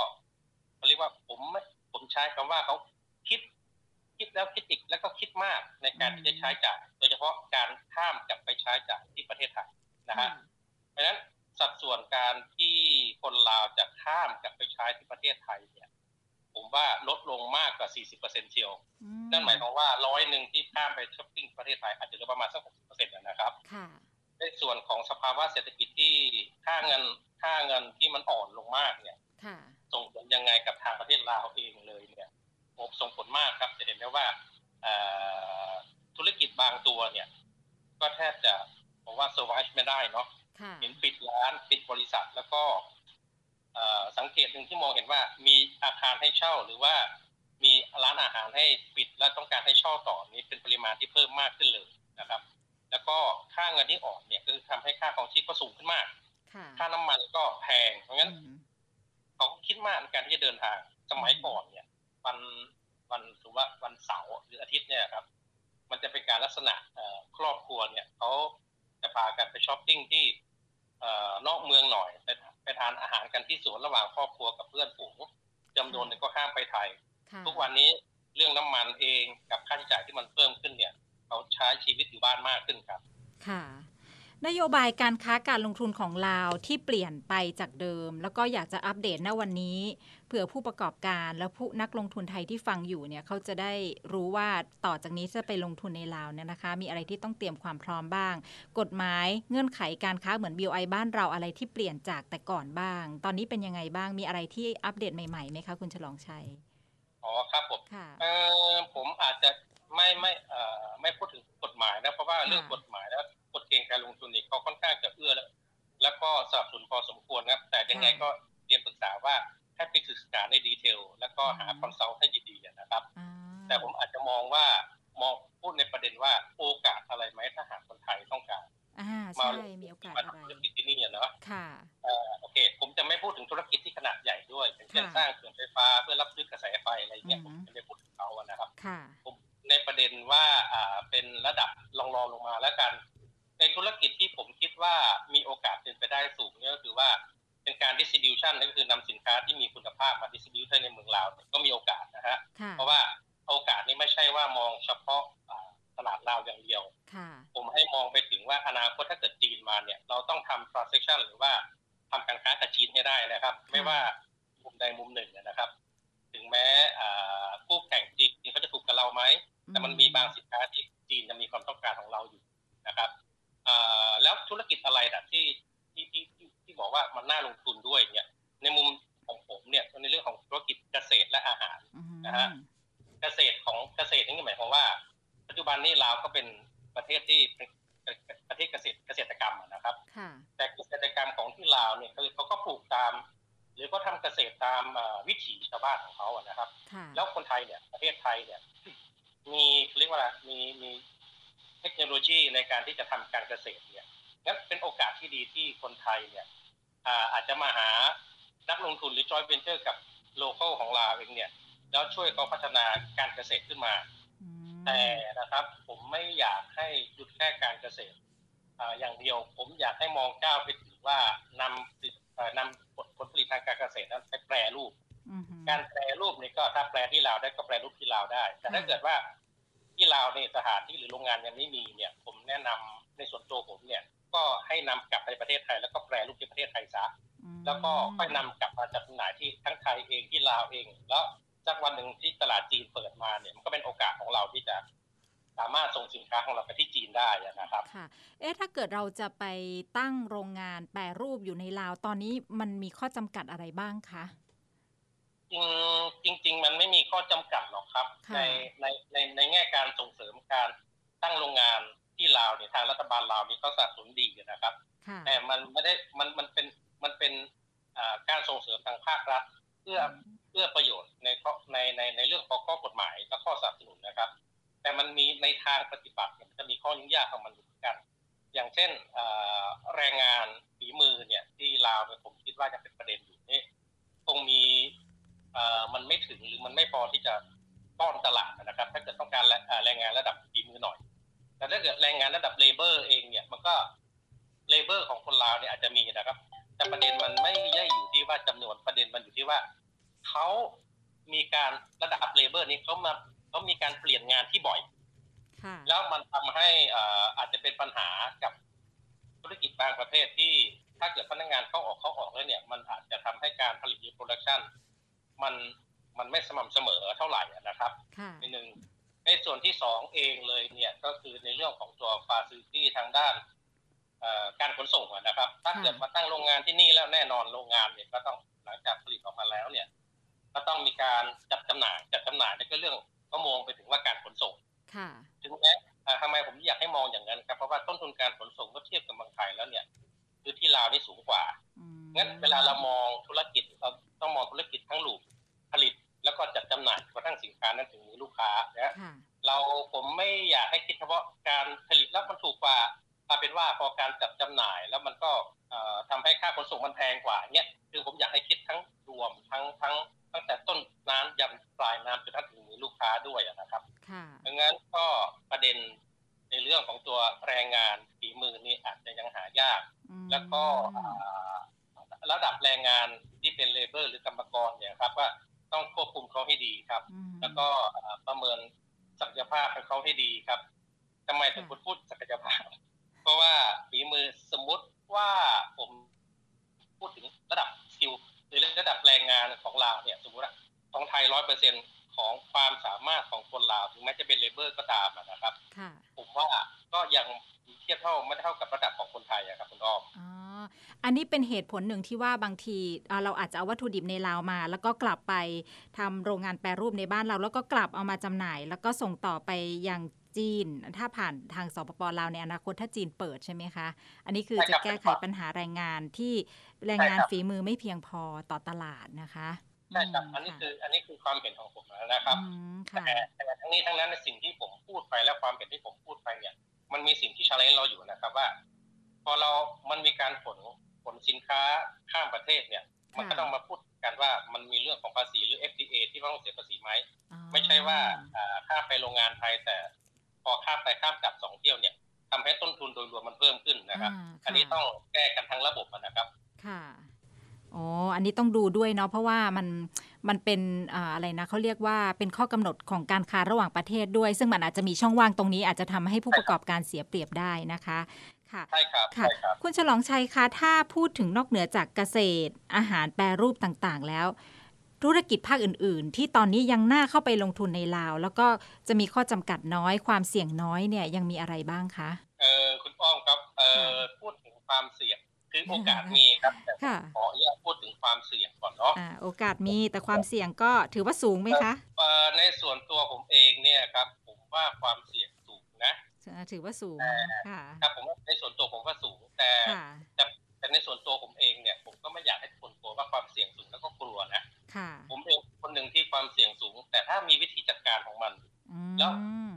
เขาเรียกว่าผมไม่ผมใช้คำว่าเขาคิด คิดแล้วคิดอีก แล้วก็คิดมากในการที่จะใช้จ่ายโดยเฉพาะการข้ามกลับไปใช้จ่ายที่ประเทศไทยนะฮะเพราะฉะนั้นสัดส่วนการที่คนลาวจะข้ามกลับไปใช้ที่ประเทศไทยเนี่ยผมว่าลดลงมากกว่า 40%เชียวอืนั่นหมายความว่าร้อยหนึ่งที่ข้ามไปช้อปปิ้งประเทศไทยอาจจะเหลือประมาณสัก 60%นะครับค่ะในส่วนของสภาวะเศรษฐกิจที่ค่าเงินค่าเงินที่มันอ่อนลงมากเนี่ยค่ะส่งผลยังไงกับทางประเทศลาวเองเลยเนี่ยผมส่งผลมากครับ จะเห็นได้ว่าเอ่อ ธุรกิจบางตัวเนี่ย ก็แทบจะผมว่าเซอร์ไวส์ไม่ได้เนาะค่ะเห็นปิดร้านปิดบริษัทแล้วก็เอ่อสังเกตหนึ่งที่มองเห็นว่ามีอาคารให้เช่าหรือว่ามีร้านอาหารให้ปิดและต้องการให้เช่าต่อนี้เป็นปริมาณที่เพิ่มมากขึ้นเลยนะครับ แล้วก็ค่าเงินที่ออกเนี่ยคือทำให้ค่าของชีพก็สูงขึ้นมาก ค่ะค่าน้ำมันก็แพง เพราะงั้นอืมเขาก็คิดมากในการที่จะเดินทางสมัยก่อนเนี่ยวัน วันสมมุติว่าวันเสาร์หรืออาทิตย์เนี่ยครับ มันจะเป็นการลักษณะเอ่อครอบครัวเนี่ยเขาจะพากันไปช้อปปิ้งที่เอ่อนอกเมืองหน่อยไปไปทานอาหารกันที่สวนระหว่างครอบครัวกับเพื่อนฝูงจำนวนหนึงก็ข้ามไปไทยค่ะทุกวันนี้เรื่องน้ำมันเองกับค่าใช้จ่ายที่มันเพิ่มขึ้นเนี่ยเขาใช้ชีวิตอยู่บ้านมากขึ้นครับ ค่ะ นโยบายการค้าการลงทุนของลาวที่เปลี่ยนไปจากเดิม แล้วก็อยากจะอัปเดตณวันนี้ เผื่อผู้ประกอบการและผู้นักลงทุนไทยที่ฟังอยู่เนี่ยเขาจะได้รู้ว่าต่อจากนี้จะไปลงทุนในลาวเนี่ยนะคะ มีอะไรที่ต้องเตรียมความพร้อมบ้าง กฎหมายเงื่อนไขการค้าเหมือน BOI บ้านเราอะไรที่เปลี่ยนจากแต่ก่อนบ้าง ตอนนี้เป็นยังไงบ้างมีอะไรที่อัปเดตใหม่ๆไหมคะคุณฉลองชัยอ๋อครับผมค่ะเออผมอาจจะไม่ไม่เอ่อไม่พูดถึงกฎหมายนะเพราะว่าค่ะเรื่องกฎหมายแล้วกฎเกณฑ์การลงทุนนี่เขาค่อนข้างจะเอื้อแล้วแล้วก็สนับสนุนพอสมควรนะครับ แต่ยังไงก็เรียนปรึกษาว่า ให้ไปศึกษาใน detail แล้วก็หา consult ให้ดีๆนะครับอ่าแต่ผมอาจจะมองว่ามองพูดในประเด็นว่าโอกาสอะไรไหมถ้าหากคนไทยต้องการอ่ามาใช่มีโอกาสมาอะไรทำธุรกิจที่นี่อะเนาะค่ะเอ่อโอเค ผมจะไม่พูดถึงธุรกิจที่ขนาดใหญ่ด้วยอย่างเช่นค่ะสร้างเขื่อนไฟฟ้าเพื่อรับซื้อกระแสไฟอะไรเงี้ยอืผมไม่ได้พูดถึงเขาอะนะครับค่ะผมในประเด็นว่าอ่าเป็นระดับรองรองลงมาแล้วกัน ในธุรกิจที่ผมคิดว่ามีโอกาสเป็นไปได้สูงเนี่ยก็คือว่า เป็นการ distribution นั่นก็คือนำสินค้าที่มีคุณภาพมา distribute ในเมืองลาวเนี่ยก็มีโอกาสนะฮะค่ะเพราะว่าโอกาสนี้ไม่ใช่ว่ามองเฉพาะอ่าตลาดลาวอย่างเดียวค่ะผมให้มองไปถึงว่าอนาคตถ้าเกิดจีนมาเนี่ย เราต้องทำ transaction หรือว่าทำการค้ากับจีนให้ได้นะครับ ไม่ว่ามุมใดมุมหนึ่งนะครับ ถึงแม้อ่าคู่แข่งจีนเขาจะถูกกับเราไหมแต่มันมีบางสินค้าที่จีนจะมีความต้องการของเราอยู่นะครับ ก็เป็นประเทศที่เป็นประเทศเกษตรเกษตรกรรมอะนะครับค่ะแต่เกษตรกรรมของที่ลาวเนี่ยคือเขาก็ปลูกตาม หรือก็ทำเกษตรตามเอ่อวิถีชาวบ้านของเขาอะนะครับค่ะแล้วคนไทยเนี่ยประเทศไทยเนี่ย มีเรียกว่าอะไรมีมีเทคโนโลยีในการที่จะทำการเกษตรเนี่ยงั้นเป็นโอกาสที่ดีที่คนไทยเนี่ยอ่าอาจจะมาหานักลงทุนหรือจอยเวนเจอร์กับ local ของลาวเองเนี่ย แล้วช่วยเขาพัฒนาการเกษตรขึ้นมาอืมแต่นะครับผม ไม่อยากให้หยุดแค่การเกษตรอ่าอย่างเดียว ผมอยากให้มองก้าวไปถึงว่านำสิเอ่อนำผลผลผลิตทางการเกษตรนั้นไปแปรรูปอืมการแปรรูปนี่ก็ถ้าแปลที่ลาวได้ก็แปรรูปที่ลาวได้ แต่ถ้าค่ะเกิดว่าที่ลาวในยสถานที่หรือโรงงานยังไม่มีเนี่ย ผมแนะนำในส่วนตัวผมเนี่ย ก็ให้นำกลับไปประเทศไทย แล้วก็แปรรูปที่ประเทศไทยซะอืมแล้วก็ค่อยนำกลับมาจัดจำหน่ายที่ทั้งไทยเองที่ลาวเอง แล้วสักวันหนึ่งที่ตลาดจีนเปิดมาเนี่ยมันก็เป็นโอกาสของเราที่จะ สามารถส่งสินค้าของเราไปที่จีนได้นะครับค่ะเอ๊ะถ้าเกิดเราจะไปตั้งโรงงานแปรรูปอยู่ในลาวตอนนี้มันมีข้อจำกัดอะไรบ้างคะจริงจริง ๆ มันไม่มีข้อจำกัดหรอกครับค่ะในในในในแง่การส่งเสริมการตั้งโรงงานที่ลาวเนี่ยทางรัฐบาลลาวนี่เขาสนับสนุนดีนะครับค่ะแต่มันไม่ได้มันมันเป็นมันเป็นอ่าการส่งเสริมทางภาครัฐ เพื่อเพื่อประโยชน์ในข้อในในในเรื่องของข้อกฎหมายและข้อสนับสนุนนะครับ แต่มันมีในทางปฏิบัติเนี่ยมันจะมีข้อยุ่งยากของมันเหมือนกัน อย่างเช่นแรงงานฝีมือเนี่ยที่ลาวเนี่ยผมคิดว่าจะเป็นประเด็นอยู่นี่คงมีมันไม่ถึงหรือมันไม่พอที่จะป้อนตลาดนะครับ ถ้าเกิดต้องการแรงงานระดับฝีมือหน่อย แต่ถ้าเกิดแรงงานระดับเลเบอร์เองเนี่ยมันก็labor ของคนลาวเนี่ยอาจจะมีนะครับ แต่ประเด็นมันไม่ได้อยู่ที่ว่าจำนวนประเด็นมันอยู่ที่ว่าเขามีการระดับ labor นี้เขามา เขามีการเปลี่ยนงานที่บ่อยค่ะแล้วมันทำให้อ่าอาจจะเป็นปัญหากับธุรกิจบางประเภทที่ถ้าเกิดพนักงานเข้าออกเข้าออกแล้วเนี่ย มันอาจจะทำให้การผลิตหรือ production มันมันไม่สม่ำเสมอเท่าไหร่นะครับค่ะในหนึ่งในส่วนที่สองเองเลยเนี่ยก็คือในเรื่องของตัว facility ทางด้านเอ่อการขนส่งอะนะครับ ถ้าเกิดมาตั้งโรงงานที่นี่แล้วแน่นอนโรงงานเนี่ยก็ต้องหลังจากผลิตออกมาแล้วเนี่ย ก็ต้องมีการจัดจำหน่ายจัดจำหน่ายนี่ก็เรื่อง ก็มองไปถึงว่าการขนส่งค่ะถึงแม้อ่าทำไมผมอยากให้มองอย่างนั้นครับเพราะว่าต้นทุนการขนส่งเมื่อเทียบกับเมืองไทยแล้วเนี่ยคือที่ลาวนี่สูงกว่าอืมงั้นเวลาเรามองธุรกิจเราต้องมองธุรกิจทั้งลูกผลิตแล้วก็จัดจำหน่ายกระทั่งสินค้านั้นถึงมือลูกค้านะค่ะเราผมไม่อยากให้คิดเฉพาะการผลิตแล้วมันถูกกว่า เอาเป็นว่าพอการจัดจำหน่ายแล้วมันก็เอ่อทำให้ค่าขนส่งมันแพงกว่าเนี่ยคือผมอยากให้คิดทั้งรวมทั้งทั้งตั้งแต่ต้นน้ำยันปลายน้ำจนถึงมือลูกค้าด้วยอะนะครับค่ะดังนั้นก็ประเด็นในเรื่องของตัวแรงงานฝีมือนี่อาจจะยังหายากอืมแล้วก็อ่าระดับแรงงานที่เป็นเลเบอร์หรือกรรมกรเนี่ยครับว่าต้องควบคุมเขาให้ดีครับอืมแล้วก็อ่าประเมินศักยภาพของเขาให้ดีครับทำไมถึงคุณพูดศั นะครับค่ะผมว่าก็ยังเทียบเท่าไม่เท่ากับระดับของคนไทยอะครับคุณอ้อมอ๋ออันนี้เป็นเหตุผลหนึ่งที่ว่าบางทีอ่าเราอาจจะเอาวัตถุดิบในลาวมา แล้วก็กลับไปทำโรงงานแปรรูปในบ้านเรา แล้วก็กลับเอามาจำหน่าย แล้วก็ส่งต่อไปยังจีน ถ้าผ่านทางสปปลาวในอนาคตถ้าจีนเปิดใช่ไหมคะ อันนี้คือใช่จะครับแก้ไขปัญหาแรงงานที่แรงงานใช่ครับฝีมือไม่เพียงพอต่อตลาดนะคะใช่ครับมอันนี้ะคืออันนี้คือความเห็นของผมนะครับอืมค่ะแต่แต่ทั้งนี้ทั้งนั้นในสิ่งที่ผม พูดไปและความเห็นที่ผมพูดไปเนี่ย มันมีสิ่งที่ชาเลนจ์เราอยู่นะครับว่า พอเรามันมีการขนขนสินค้าข้ามประเทศเนี่ย มันก็ต้องมาพูดกันว่ามันมีเรื่องของภาษีหรือ FTA ที่ต้องเสียภาษีไหมไม่ใช่ว่าข้ามไปโรงงานไทยแต่พอข้ามไปข้ามกลับสองเที่ยวเนี่ยทำให้ต้นทุนโดยรวมมันเพิ่มขึ้นนะครับ อันนี้ต้องแก้กันทั้งระบบนะครับ ค่ะอ๋ออันนี้ต้องดูด้วยเนาะเพราะว่ามัน มันเป็นอะไรนะเขาเรียกว่าเป็นข้อกำหนดของการค้าระหว่างประเทศด้วย ซึ่งมันอาจจะมีช่องว่างตรงนี้อาจจะทำให้ผู้ประกอบการเสียเปรียบได้นะคะค่ะใช่ครับค่ะคุณฉลองชัยคะถ้าพูดถึงนอกเหนือจากเกษตร อาหารแปรรูปต่างๆ แล้ว ธุรกิจภาคอื่น ๆ ที่ตอนนี้ยังน่าเข้าไปลงทุนในลาว แล้วก็จะมีข้อจำกัดน้อยความเสี่ยงน้อยเนี่ยยังมีอะไรบ้างคะเออคุณป้อมครับเออพูดถึงความเสี่ยง คือโอกาสมีครับแต่ขออนุญาตพูดถึงความเสี่ยงก่อนเนาะโอกาสมีแต่ความเสี่ยงก็ถือว่าสูงไหมคะในส่วนตัวผมเองเนี่ยครับผมว่าความเสี่ยงสูงนะถือว่าสูงค่ะครับผมในส่วนตัวผมว่าสูงแต่แต่ในส่วนตัวผมเองเนี่ย ผมก็ไม่อยากให้คนกลัวว่าความเสี่ยงสูงแล้วก็กลัวนะ ผมเองคนหนึ่งที่ความเสี่ยงสูง แต่ถ้ามีวิธีจัดการของมัน แล้ว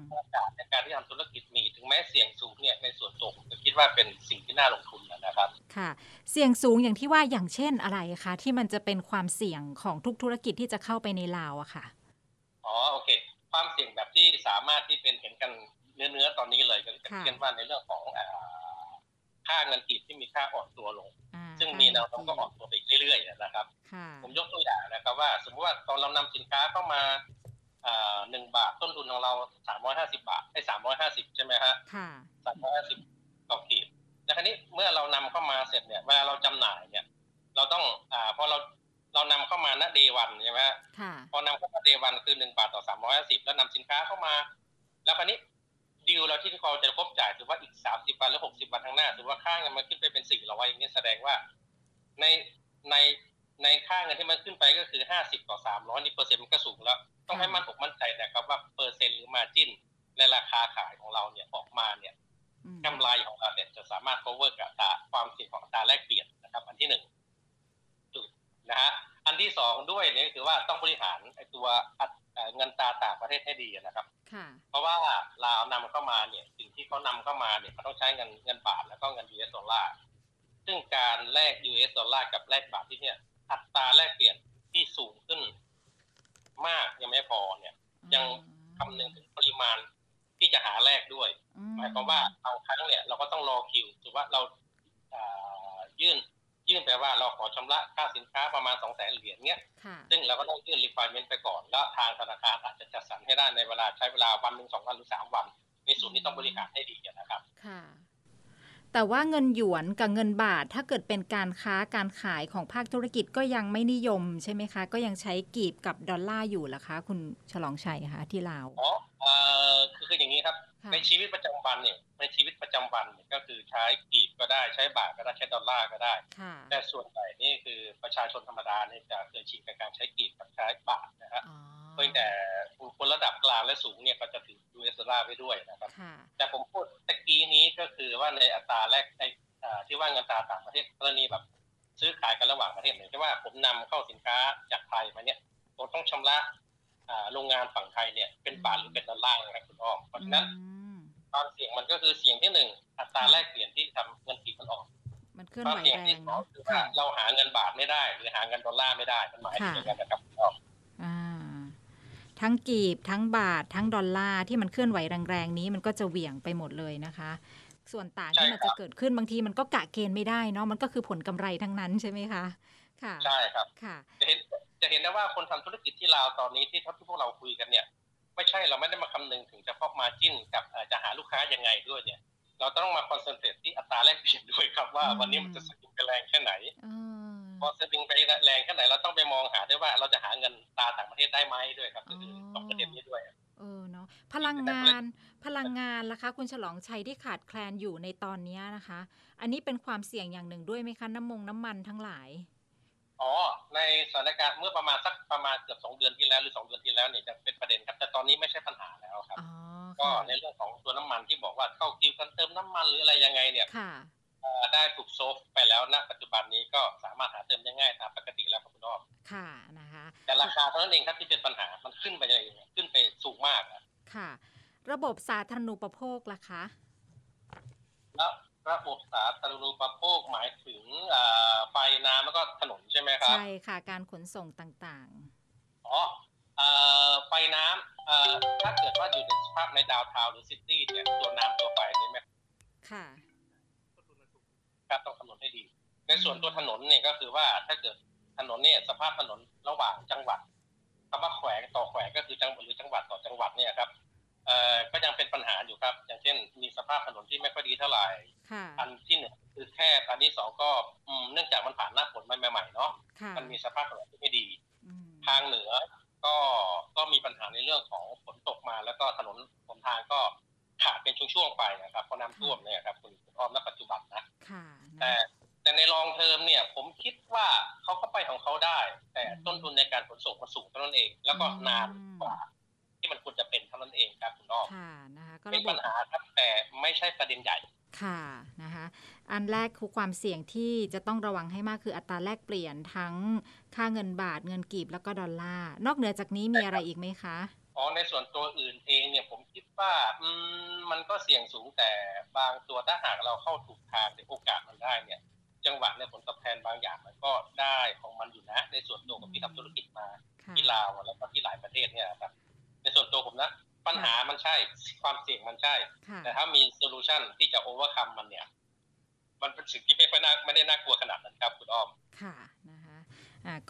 โอกาสในการที่ทำธุรกิจมีถึงแม้เสี่ยงสูงเนี่ยในส่วนตัวผมก็คิดว่าเป็นสิ่งที่น่าลงทุนนะครับ ค่ะ เสี่ยงสูงอย่างที่ว่าอย่างเช่นอะไรคะที่มันจะเป็นความเสี่ยงของทุกธุรกิจที่จะเข้าไปในลาวอะค่ะอ๋อโอเค ความเสี่ยงแบบที่สามารถที่เป็นเห็นกันเนื้อๆตอนนี้เลยก็จะเช่นว่าในเรื่องของค่าเงินกีบที่มีค่าอ่อนตัวลง ซึ่งมีแนวโน้มก็อ่อนตัวไปเรื่อยๆนะครับผมยกตั วอย่างนะครับว่า สมมติว่าตอนเรานำสินค้าเข้ามาหนึ่งบาทต้นทุนของเราสามร้อยห้าสิบาทให้สามร้อยห้าสิบใช่ไหมฮะสามร้อยห้าสิบต่อขีดแล้วคราวนี้เมื่อเรานำเข้ามาเสร็จเนี่ยเวลาเราจำหน่ายเนี่ย เราต้องอ่าพอเราเรานำเข้ามาณเดวันใช่ไหมฮะพอนำเข้ามาเดวันคือหนึ่งบาทต่อสามร้อยห้าสิบแล้วนำสินค้าเข้ามา แล้วคราวนี้ดีลเราที่เขาจะครบจ่ายถือว่าอีกสามสิบวันหรือหกสิบวันข้างหน้าถือว่าค่าเงินมันขึ้นไปเป็นสี่ร้อยอย่างนี้แสดงว่า ในในในค่าเงินที่มันขึ้นไปก็คือ ห้าสิบต่อสามร้อยนี่เปอร์เซ็นต์มันก็สูงแล้ว ต้องให้มั่นอกมั่นใจนะครับว่าเปอร์เซ็นต์หรือมาจิ้นในราคาขายของเราเนี่ยออกมาเนี่ยกำไรของเราเนี่ยจะสามารถ cover กับตาความเสี่ยงของตาแลกเปลี่ยนนะครับ อันที่หนึ่งจุดนะฮะอันที่สองด้วยเนี่ยคือว่าต้องบริหารไอ้ตัวเงินตาต่างประเทศให้ดีนะครับเพราะว่าเรานำเข้ามาเนี่ยสิ่งที่เขานำเข้ามาเนี่ยเขาต้องใช้เงินเงินบาทแล้วก็เงิน US ดอลลาร์ซึ่งการแลก US ดอลลาร์กับแลกบาทที่เนี่ยอัตราแลกเปลี่ยนที่สูงขึ้นมากยังไม่ พอเนี่ย ยังคำนึงถึงปริมาณที่จะหาแลกด้วย หมายความว่าบางครั้งเนี่ยเราก็ต้องรอคิวถือว่าเรายื่นยื่นแปลว่าเราขอชำระค่าสินค้าประมาณสองแสนเหรียญเนี้ย ซึ่งเราก็ต้องยื่น requirement ไปก่อน แล้วทางธนาคารอาจจะจัดสรรให้ได้ในเวลาใช้เวลาวันหนึ่งสองวันหรือสามวัน ในส่วนนี้ต้องบริหารให้ดีนะครับ ค่ะ แต่ว่าเงินหยวนกับเงินบาท ถ้าเกิดเป็นการค้าการขายของภาคธุรกิจก็ยังไม่นิยมใช่ไหมคะ ก็ยังใช้กีบกับดอลลาร์อยู่หรอคะ คุณฉลองชัยคะที่ลาวอ๋อเออคืออย่างนี้ครับ ในชีวิตประจำวันเนี่ยในชีวิตประจำวันก็คือใช้กีบก็ได้ใช้บาทก็ได้ใช้ดอลลาร์ก็ได้ แต่ส่วนใหญ่นี่คือประชาชนธรรมดาเนี่ยจะเคยชินกับการใช้กีบกับใช้บาทนะฮะเพียงแต่คนระดับกลางและสูงเนี่ยก็จะถือ US dollar ไปด้วยนะครับ แต่ผมพูดตะกี้นี้ก็คือว่าในอัตราแรกในที่ว่าเงินตราต่างประเทศกรณีแบบซื้อขายกันระหว่างประเทศเหมือนที่ว่าผมนำเข้าสินค้าจากไทยมาเนี่ยผมต้องชำระโรงงานฝั่งไทยเนี่ยเป็นบาทหรือเป็นดอลลาร์นะครับคุณอ้อมเพราะฉะนั้นความเสี่ยงมันก็คือเสี่ยงที่หนึ่งอัตราแลกเปลี่ยนที่ทำเงินกีบมันออกมันเคลื่อนไหวแรงเนาะคือว่าเราหาเงินบาทไม่ได้ หรือหาเงินดอลลาร์ไม่ได้มันหมายถึงอย่างนั้นนะครับคุณอ้อม ทั้งกีบ ทั้งบาท ทั้งดอลลาร์ที่มันเคลื่อนไหวแรงๆนี้มันก็จะเหวี่ยงไปหมดเลยนะคะ ส่วนต่างที่มันจะเกิดขึ้นบางทีมันก็กะเกณฑ์ไม่ได้เนาะมันก็คือผลกำไรทั้งนั้นใช่ไหมคะค่ะใช่ครับค่ะจะเห็นจะเห็นได้ว่าคนทำธุรกิจที่ลาวตอนนี้ที่ที่พวกเราคุยกันเนี่ย ไม่ใช่เราไม่ได้มาคำนึงถึงเฉพาะ margin กับจะหาลูกค้ายังไงด้วยเนี่ย เราต้องมา concentrate ที่อัตราแลกเปลี่ยนด้วยครับว่าวันนี้มันจะสกิลแรงแค่ไหน พอสวิงไปแรงแค่ไหนเราต้องไปมองหาด้วยว่าเราจะหาเงินตราต่างประเทศได้ไหมด้วยครับคือสองประเด็นนี้ด้วยเออเนาะพลังงานพลังงานล่ะคะ คุณฉลองชัยที่ขาดแคลนอยู่ในตอนนี้นะคะ อันนี้เป็นความเสี่ยงอย่างหนึ่งด้วยไหมคะน้ำมงน้ำมันทั้งหลายอ๋อในสถานการณ์เมื่อประมาณสักประมาณเกือบสองเดือนที่แล้วหรือสองเดือนที่แล้วเนี่ยจะเป็นประเด็นครับแต่ตอนนี้ไม่ใช่ปัญหาแล้วครับก็ในเรื่องของตัวน้ำมันที่บอกว่าเข้าคิวกันเติมน้ำมันหรืออะไรยังไงเนี่ย ได้ถูกโซฟไปแล้วณปัจจุบันนี้ก็สามารถหาเติมได้ง่ายตามปกติแล้วครับคุณอ้อมค่ะนะคะแต่ราคาเท่านั้นเองครับที่เป็นปัญหามันขึ้นไปเลยขึ้นไปสูงมากค่ะ ระบบสาธารณูปโภคล่ะคะแล้วระบบสาธารณูปโภคหมายถึงไฟน้ำแล้วก็ถนนใช่ไหมครับ ใช่ค่ะการขนส่งต่างๆ อ๋อไฟน้ำถ้าเกิดว่าอยู่ในสภาพในดาวทาวหรือซิตี้เนี่ยตัวน้ำตัวไฟใช่ไหมค่ะ ครับต้องคำนวณให้ดี ในส่วนตัวถนนเนี่ยก็คือว่าถ้าเกิดถนนเนี่ยสภาพถนนระหว่างจังหวัดคำว่าแขวงต่อแขวงก็คือจังหวัดหรือจังหวัดต่อจังหวัดเนี่ยครับเอ่อก็ยังเป็นปัญหาอยู่ครับ อย่างเช่น มีสภาพถนนที่ไม่ค่อยดีเท่าไหร่อันที่หนึ่งคือแค่อันที่สองก็เนื่องจากมันผ่านหน้าฝนใหม่ๆเนาะมันมีสภาพถนนที่ไม่ดี ทางเหนือก็ก็มีปัญหาในเรื่องของฝนตกมาแล้วก็ถนนหนทางก็ ขาดเป็นช่วงๆไปนะครับเพราะน้ำท่วมเนี่ยครับคุณอ้อมณปัจจุบันนะแต่แต่ในรองเทอมเนี่ยผมคิดว่าเขาก็ไปของเขาได้ แต่ต้นทุนในการขนส่งมันสูงเท่านั้นเอง แล้วก็นานกว่า ที่มันควรจะเป็นเท่านั้นเองครับคุณอ้อมค่ะนะคะก็เป็นปัญหาครับแต่ไม่ใช่ประเด็นใหญ่ค่ะนะคะอันแรกคือความเสี่ยงที่จะต้องระวังให้มากคืออัตราแลกเปลี่ยนทั้งค่าเงินบาทเงินกีบแล้วก็ดอลลาร์นอกเหนือจากนี้มีอะไรอีกไหมคะ อ๋อในส่วนตัวอื่นเองเนี่ยผมคิดว่าอืมมันก็เสี่ยงสูงแต่บางตัวถ้าหากเราเข้าถูกทางในโอกาสมันได้เนี่ย จังหวะในผลตอบแทนบางอย่างมันก็ได้ของมันอยู่นะ ในส่วนตัวของที่ทำธุรกิจมาที่ลาวแล้วก็ที่หลายประเทศเนี่ยครับในส่วนตัวผมนะปัญหามันใช่ความเสี่ยงมันใช่ แต่ถ้ามี solution ที่จะ overcome มันเนี่ย มันเป็นสิ่งที่ไม่ค่อยน่าไม่ได้น่ากลัวขนาดนั้นครับคุณอ้อมค่ะนะคะอ่า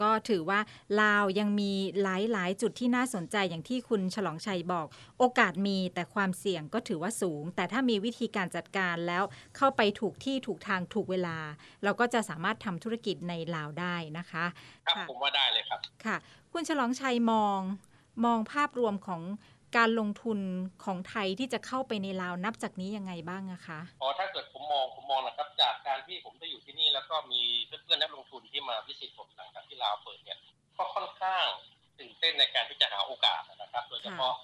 ก็ถือว่าลาวยังมีหลายหลายจุดที่น่าสนใจอย่างที่คุณฉลองชัยบอก โอกาสมีแต่ความเสี่ยงก็ถือว่าสูง แต่ถ้ามีวิธีการจัดการแล้วเข้าไปถูกที่ถูกทางถูกเวลา เราก็จะสามารถทำธุรกิจในลาวได้นะคะครับผมว่าได้เลยครับค่ะ คุณฉลองชัยมองมองภาพรวมของ การลงทุนของไทยที่จะเข้าไปในลาวนับจากนี้ยังไงบ้างอะคะอ๋อถ้าเกิดผมมองผมมองนะครับ จากการที่ผมได้อยู่ที่นี่แล้วก็มีเพื่อนๆนักลงทุนที่มาวิสิตผมหลังจากที่ลาวเปิดเนี่ยก็ค่อนข้างตื่นเต้นในการที่จะหาโอกาสนะครับ โดยเฉพาะ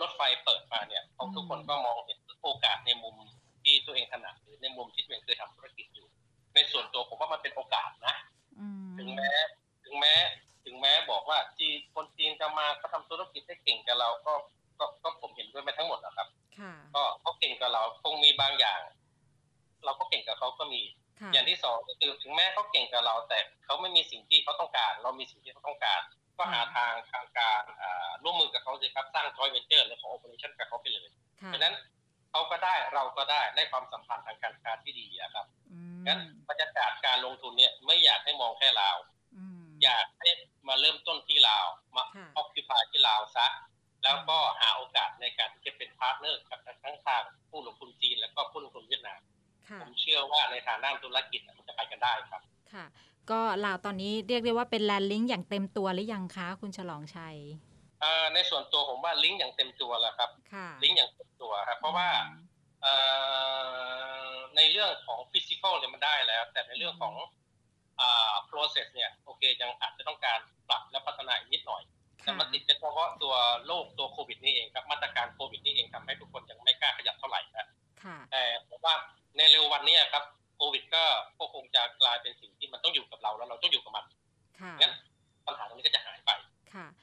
รถไฟเปิดมาเนี่ยทุกคนก็มองเห็นโอกาสในมุมที่ตัวเองถนัดหรือในมุมที่ตัวเองเคยทำธุรกิจอยู่ ในส่วนตัวผมว่ามันเป็นโอกาสนะถึงแม้ ถึงแม้ ถึงแม้บอกว่าจีนคนจีนจะมาเขาทำธุรกิจได้เก่งกับเราก็ก็ก็ผมเห็นด้วยมาทั้งหมดนะครับก็เขาเก่งกับเราคงมีบางอย่าง เราก็เก่งกับเขาก็มี อย่างที่สองก็คือถึงแม้เขาเก่งกับเราแต่เขาไม่มีสิ่งที่เขาต้องการ เรามีสิ่งที่เขาต้องการ ก็หาทางทางการร่วมมือกับเขาสิครับสร้างจอยเวนเจอร์หรือ co-operation กับเขาไปเลยเพราะนั้นเขาก็ได้เราก็ได้ได้ความสัมพันธ์ทางการค้าที่ดีครับงั้นบรรยากาศการลงทุนเนี่ยไม่อยากให้มองแค่เราอยากให้ มาเริ่มต้นที่ลาวมา occupy ที่ลาวซะแล้วก็หาโอกาสในการที่จะเป็น partner กับทั้งทางผู้ลงทุนจีนและก็ผู้ลงทุนเวียดนามผมเชื่อว่าในทางด้านธุรกิจมันจะไปกันได้ครับ ค่ะ ก็ลาวตอนนี้เรียกได้ว่าเป็น land link อย่างเต็มตัวหรือยังคะคุณฉลองชัยในส่วนตัวผมว่าลิงก์อย่างเต็มตัวแล้วครับลิงก์อย่างเต็มตัวครับ เพราะว่าในเรื่องของ physical เนี่ยมันได้แล้ว แต่ในเรื่องของ process เนี่ยโอเคยังอาจจะต้องการปรับและพัฒนาอีกนิดหน่อย แต่มันติดเป็นเพราะตัวโรคตัวโควิดนี่เองครับมาตรการโควิดนี่เองทำให้ทุกคนยังไม่กล้าขยับเท่าไหร่นะแต่ผมว่าในเร็ววันนี้ครับโควิดก็ก็คงจะกลายเป็นสิ่งที่มันต้องอยู่กับเราแล้วเราต้องอยู่กับมันงั้นปัญหาตรงนี้ก็จะหายไป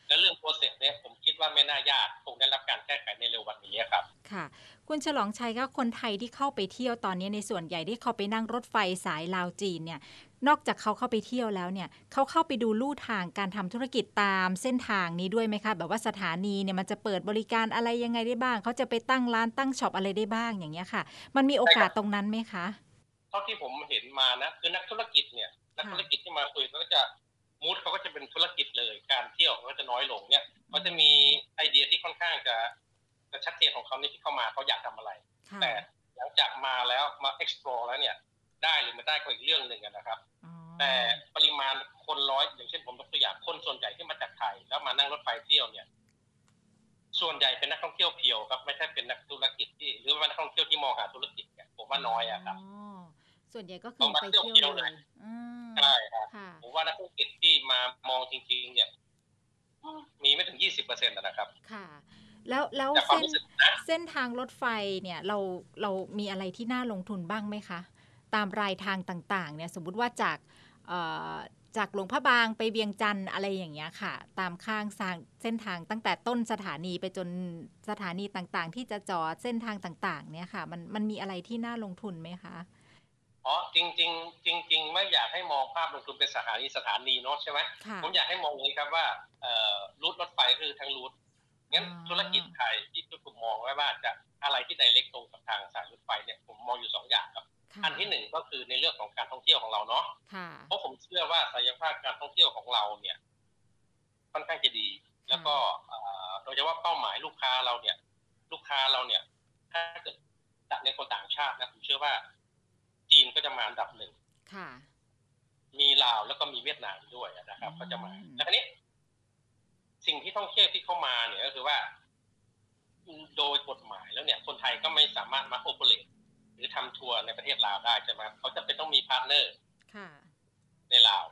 แล้วเรื่อง process เนี่ยผมคิดว่าไม่น่ายากคงได้รับการแก้ไขในเร็ววันนี้ครับ ค่ะ คุณฉลองชัยก็คนไทยที่เข้าไปเที่ยวตอนนี้ในส่วนใหญ่ที่เขาไปนั่งรถไฟสายลาวจีนเนี่ย นอกจากเขาเข้าไปเที่ยวแล้วเนี่ยเขาเข้าไปดูลู่ทางการทำธุรกิจตามเส้นทางนี้ด้วยไหมคะ แบบว่าสถานีเนี่ยมันจะเปิดบริการอะไรยังไงได้บ้าง เขาจะไปตั้งร้านตั้ง shop อะไรได้บ้างอย่างเงี้ยค่ะ มันมีโอกาสตรงนั้นไหมคะเท่าที่ผมเห็นมานะคือนักธุรกิจเนี่ยนักธุรกิจที่มาคุยเขาก็จะมูดเขาก็จะเป็นธุรกิจเลย การเที่ยวเขาก็จะน้อยลงเนี่ยเขาจะมีไอเดียที่ค่อนข้างจะจะชัดเจนของเขานี่ที่เข้ามาเขาอยากทำอะไร แต่หลังจากมาแล้วมา explore แล้วเนี่ย ได้หรือไม่ได้ก็อีกเรื่องหนึ่งนะครับ แต่ปริมาณคนร้อยอย่างเช่นผมยกตัวอย่างคนส่วนใหญ่ที่มาจากไทยแล้วมานั่งรถไฟเที่ยวเนี่ย ส่วนใหญ่เป็นนักท่องเที่ยวเพียวครับ ไม่ใช่เป็นนักธุรกิจที่หรือว่านักท่องเที่ยวที่มองหาธุรกิจเนี่ยผมว่าน้อยอะครับส่วนใหญ่ก็คือไปเที่ยวเลยใช่ครับผมว่านักธุรกิจที่มามองจริง ๆ เนี่ย มีไม่ถึงยี่สิบเปอร์เซ็นต์นะครับ ค่ะ แล้วแล้วเส้นเส้นทางรถไฟเนี่ย เราเรามีอะไรที่น่าลงทุนบ้างไหมคะ ตามรายทางต่างๆเนี่ยสมมุติว่าจากจากหลวงพระบางไปเวียงจันทร์อะไรอย่างเงี้ยค่ะ ตามข้างทางเส้นทางตั้งแต่ต้นสถานีไปจนสถานีต่างๆ ที่จะจอดเส้นทางต่างๆ เนี่ยค่ะ มันมันมีอะไรที่น่าลงทุนไหมคะอ๋อจริงจริงจริงจริงไม่อยากให้มองภาพลงทุนเป็นสถานีสถานีเนาะใช่ไหมผมอยากให้มองอย่างนี้ครับว่าเอ่อรูทรถไฟคือทั้งรูทงั้นธุรกิจไทยที่ทุกคนมองไว้ว่าจะอะไรที่ไดเรกตรงกับทางสายรถไฟเนี่ยผมมองอยู่สองอย่างครับ อันที่หนึ่งก็คือในเรื่องของการท่องเที่ยวของเราเนาะเพราะผมเชื่อว่าศักยภาพการท่องเที่ยวของเราเนี่ยค่อนข้างจะดี แล้วก็โดยเฉพาะเป้าหมายลูกค้าเราเนี่ย ลูกค้าเราเนี่ย ถ้าเกิดในคนต่างชาตินะผมเชื่อว่า จีนก็จะมาอันดับหนึ่งมีลาวแล้วก็มีเวียดนามด้วยนะครับ ก็จะมาแล้วทีนี้ สิ่งที่ท่องเที่ยวที่เข้ามาเนี่ยก็คือว่า โดยกฎหมายแล้วเนี่ย คนไทยก็ไม่สามารถมา operate หรือทำทัวร์ในประเทศลาวได้ใช่ไหมเขาจะเป็นต้องมี partnerในลาว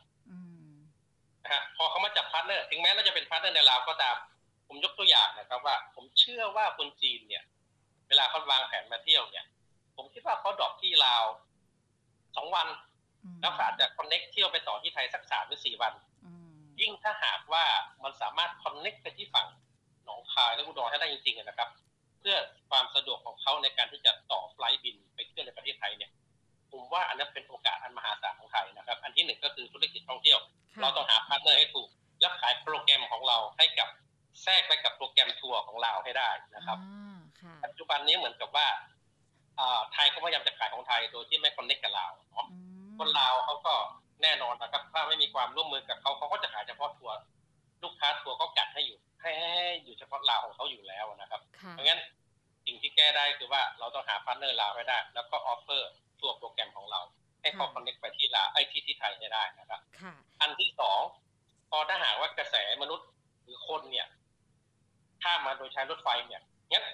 นะฮะพอเขามาจับ partner ถึงแม้เราจะเป็น partner ในลาวก็ตาม ผมยกตัวอย่างนะครับว่า ผมเชื่อว่าคนจีนเนี่ย เวลาเขาวางแผนมาเที่ยวเนี่ย ผมคิดว่าเขาดอกที่ลาวสองวันแล้วอาจจะ connect เที่ยวไปต่อที่ไทยสักสามหรือสี่วันยิ่งถ้าหากว่ามันสามารถ connect ไปที่ฝั่งหนองคายและอุดรให้ได้จริงๆนะครับเพื่อความสะดวกของเขาในการที่จะต่อ flight บินไปเที่ยวในประเทศไทยเนี่ยผมว่าอันนั้นเป็นโอกาสอันมหาศาลของไทยนะครับ อันที่หนึ่งก็คือธุรกิจท่องเที่ยว เราต้องหา partner ให้ถูก และขายโปรแกรมของเราให้กับแทรกไปกับโปรแกรมทัวร์ของเราให้ได้นะครับปัจจุบันนี้เหมือนกับว่าไทยก็พยายามจะขายของไทยโดยที่ไม่ connect กับเราเนาะคนลาวเขาก็แน่นอนนะครับ ถ้าไม่มีความร่วมมือกับเขาเขาก็จะขายเฉพาะทัวร์ลูกค้าทัวร์ก็กักให้อยู่ ให้อยู่เฉพาะลาวของเขาอยู่แล้วนะครับ เพราะงั้นสิ่งที่แก้ได้คือว่าเราต้องหา partner ลาวให้ได้ แล้วก็ offer ตัวโปรแกรมของเรา ให้เขา connect ไปที่ลาวไอที่ที่ไทยให้ได้นะครับอันที่สองพอถ้าหากว่ากระแสมนุษย์หรือคนเนี่ยข้ามมาโดยใช้รถไฟเนี่ยงั้น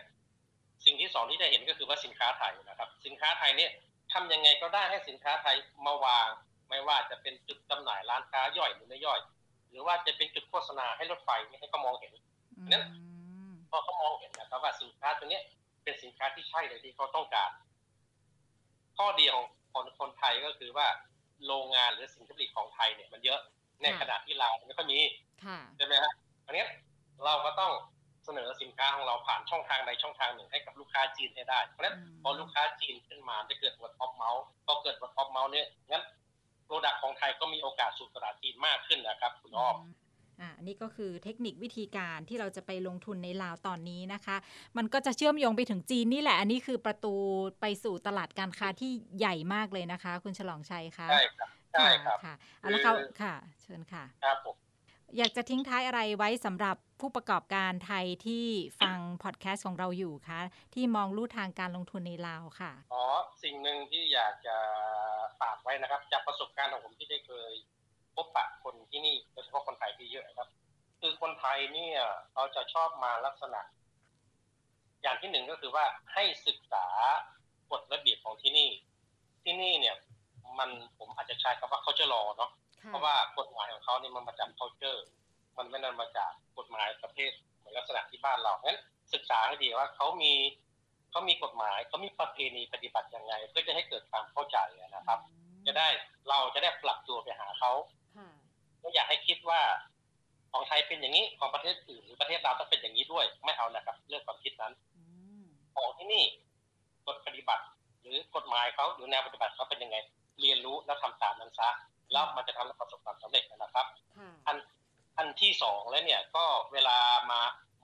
สิ่งที่สองที่จะเห็นก็คือว่าสินค้าไทยนะครับ สินค้าไทยเนี่ยทำยังไงก็ได้ให้สินค้าไทยมาวาง ไม่ว่าจะเป็นจุดจำหน่ายร้านค้าย่อยหรือไม่ย่อย หรือว่าจะเป็นจุดโฆษณาให้รถไฟให้เขามองเห็นนั้นพอเขามองเห็นนะครับว่าสินค้าตัวนี้เป็นสินค้าที่ใช่เลยที่เขาต้องการ ข้อดีของคนคนไทยก็คือว่าโรงงานหรือสินค้าผลิตของไทยเนี่ยมันเยอะในขณะที่เราไม่ค่อยมีใช่ไหมฮะอันนี้เราก็ต้องเสนอสินค้าของเราผ่านช่องทางใดช่องทางหนึ่งให้กับลูกค้าจีนให้ได้ เพราะฉะนั้นพอลูกค้าจีนขึ้นมาจะเกิด word of mouth พอเกิด word of mouth เนี่ยงั้นโป duct ของไทยก็มีโอกาสสู่ตลาดจีนมากขึ้นนะครับคุณอ้อมอ่านี่ก็คือเทคนิควิธีการที่เราจะไปลงทุนในลาวตอนนี้นะคะ มันก็จะเชื่อมโยงไปถึงจีนนี่แหละ อันนี้คือประตูไปสู่ตลาดการค้าที่ใหญ่มากเลยนะคะ คุณฉลองชัยคะใช่ครับใช่ครับค่ะแล้วเขาค่ะ เชิญค่ะครับผม อยากจะทิ้งท้ายอะไรไว้สำหรับผู้ประกอบการไทยที่ฟังพอดแคสต์ของเราอยู่คะที่มองลู่ทางการลงทุนในลาวค่ะ อ๋อ สิ่งหนึ่งที่อยากจะฝากไว้นะครับ จากประสบการณ์ของผมที่ได้เคยพบปะคนที่นี่โดยเฉพาะคนไทยที่เยอะครับ คือคนไทยเนี่ยเราจะชอบมาลักษณะ อย่างที่หนึ่งก็คือว่าให้ศึกษากฎระเบียบของที่นี่ ที่นี่เนี่ย มันผมอาจจะใช้คำว่าเขาจะรอเนาะ เพราะว่ากฎหมายของเขานี่มันมาจาก culture มันไม่ได้มาจากกฎหมายประเภทเหมือนลักษณะที่บ้านเรางั้นศึกษาให้ดีว่าเขามีเขามีกฎหมายเขามีประเพณีปฏิบัติยังไง เพื่อจะให้เกิดความเข้าใจนะครับ จะได้เราจะได้ปรับตัวไปหาเขาไม่อยากให้คิดว่าของไทยเป็นอย่างนี้ของประเทศอื่นหรือประเทศเราต้องเป็นอย่างนี้ด้วย ไม่เอานะครับ เรื่องความคิดนั้นของที่นี่กฎปฏิบัติ หรือกฎหมายเขาหรือแนวปฏิบัติเขาเป็นยังไง เรียนรู้แล้วทำตามนั้นซะ แล้วมันจะทำให้ประสบความสำเร็จนะครับ อันอันที่สองแล้วเนี่ยก็เวลามา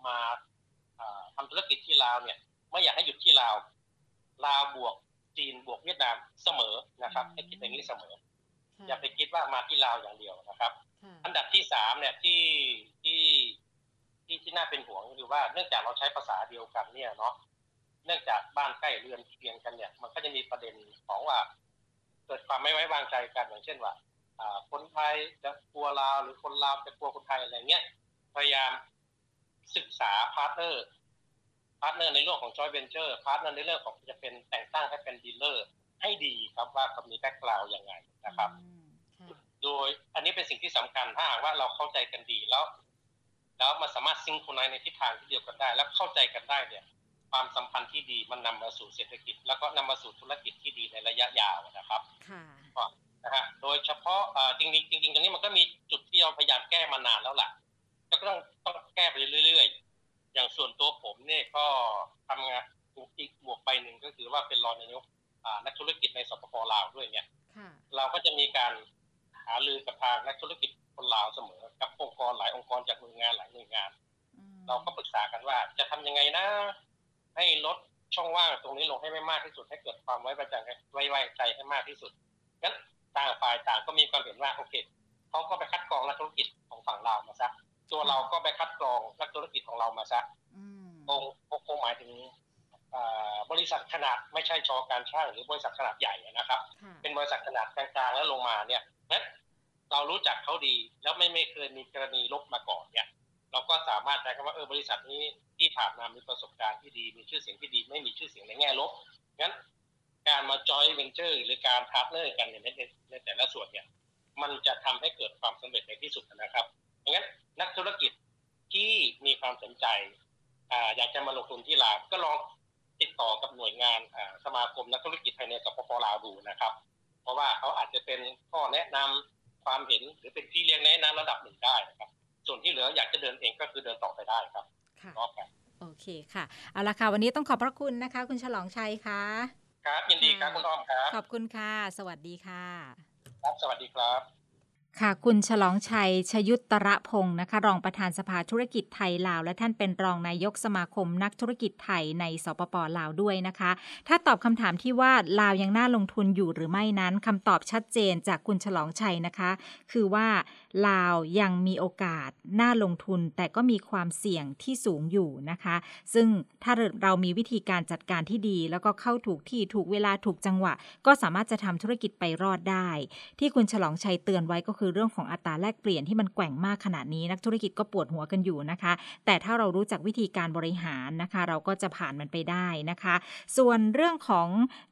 มาทำธุรกิจที่ลาวเนี่ยไม่อยากให้หยุดที่ลาวลาวบวกจีนบวกเวียดนามเสมอนะครับให้คิดอย่างนี้เสมอ อย่าไปคิดว่ามาที่ลาวอย่างเดียวนะครับ อันดับที่สามเนี่ยที่ที่ที่ที่น่าเป็นห่วงก็คือว่าเนื่องจากเราใช้ภาษาเดียวกันเนี่ยเนาะเนื่องจากบ้านใกล้เรือนเคียงกันเนี่ย มันก็จะมีประเด็นของว่า เกิดความไม่ไว้วางใจกันอย่างเช่นว่า คนไทยจะกลัวลาวหรือคนลาวจะกลัวคนไทยอะไรเงี้ยพยายามศึกษา partner partner ในเรื่องของ joint venture partner ในเรื่องของจะเป็นแต่งตั้งให้เป็น dealer ให้ดีครับว่าเขามี background ยังไงนะครับ โดยอันนี้เป็นสิ่งที่สำคัญถ้าหากว่าเราเข้าใจกันดีแล้ว แล้วมันสามารถ sync คนในทิศทางที่เดียวกันได้ แล้วเข้าใจกันได้เนี่ย ความสัมพันธ์ที่ดีมันนำมาสู่เศรษฐกิจ แล้วก็นำมาสู่ธุรกิจที่ดีในระยะยาวนะครับค่ะ นะฮะโดยเฉพาะจริงจริงจริงตรงนี้มันก็มีจุดที่เราพยายามแก้มานานแล้วล่ะก็ต้องต้องแก้ไปเรื่อยๆ อย่างส่วนตัวผมเนี่ยก็ทำงานอีกบวกไปหนึ่งก็คือว่าเป็นรองนายกนักธุรกิจในสปปลาวด้วยเนี่ยเราก็จะมีการหารือกับทางนักธุรกิจคนลาวเสมอกับองค์กรหลายองค์กรจากหน่วยงานหลายหน่วยงาน เราก็ปรึกษากันว่าจะทำยังไงนะ ให้ลดช่องว่างตรงนี้ลงให้ไม่มากที่สุดให้เกิดความไว้ใจไว้ไว้ใจให้มากที่สุดงั้น ต่างฝ่ายต่างก็มีความเห็นว่าโอเคเขาก็ไปคัดกรองนักธุรกิจของฝั่งเรามาซะตัวเราก็ไปคัดกรองนักธุรกิจของเรามาซะองค์คงหมายถึงบริษัทขนาดไม่ใช่ชอการช่างหรือบริษัทขนาดใหญ่นะครับ เป็นบริษัทขนาดกลางๆแล้วลงมาเนี่ยนะเรารู้จักเขาดีแล้วไม่ไม่เคยมีกรณีลบมาก่อนเนี่ย เราก็สามารถใช้คำว่าเออบริษัทนี้ที่ผ่านมามีประสบการณ์ที่ดีมีชื่อเสียงที่ดี ไม่มีชื่อเสียงในแง่ลบงั้น การมาจอยเวนเจอร์ หรือการ partner กันในในแต่ละส่วนเนี่ย มันจะทำให้เกิดความสำเร็จในที่สุดนะครับเพราะงั้นนักธุรกิจที่มีความสนใจอยากจะมาลงทุนที่ลาวก็ลองติดต่อกับหน่วยงานสมาคมนักธุรกิจภายในสปปลาวดูนะครับ เพราะว่าเขาอาจจะเป็นข้อแนะนำความเห็นหรือเป็นที่เลี้ยงแนะนำระดับหนึ่งได้นะครับ ส่วนที่เหลืออยากจะเดินเองก็คือเดินต่อไปได้ครับค่ะโอเคค่ะ เอาละค่ะ วันนี้ต้องขอบพระคุณนะคะ คุณฉลองชัยค่ะ ครับ ยินดีครับคุณอ้อมครับ ขอบคุณค่ะ สวัสดีค่ะ ครับ สวัสดีครับ ค่ะคุณฉลองชัย ชยุตตระพงศ์นะคะ รองประธานสภาธุรกิจไทยลาว และท่านเป็นรองนายกสมาคมนักธุรกิจไทยในสปปลาวด้วยนะคะ ถ้าตอบคำถามที่ว่าลาวยังน่าลงทุนอยู่หรือไม่นั้นคำตอบชัดเจนจากคุณฉลองชัยนะคะ คือว่าลาวยังมีโอกาสน่าลงทุน แต่ก็มีความเสี่ยงที่สูงอยู่นะคะ ซึ่งถ้าเรามีวิธีการจัดการที่ดี แล้วก็เข้าถูกที่ถูกเวลาถูกจังหวะ ก็สามารถจะทำธุรกิจไปรอดได้ ที่คุณฉลองชัยเตือนไว้ก็คือเรื่องของอัตราแลกเปลี่ยนที่มันแกว่งมากขนาดนี้นักธุรกิจก็ปวดหัวกันอยู่นะคะ แต่ถ้าเรารู้จักวิธีการบริหารนะคะ เราก็จะผ่านมันไปได้นะคะ ส่วนเรื่องของ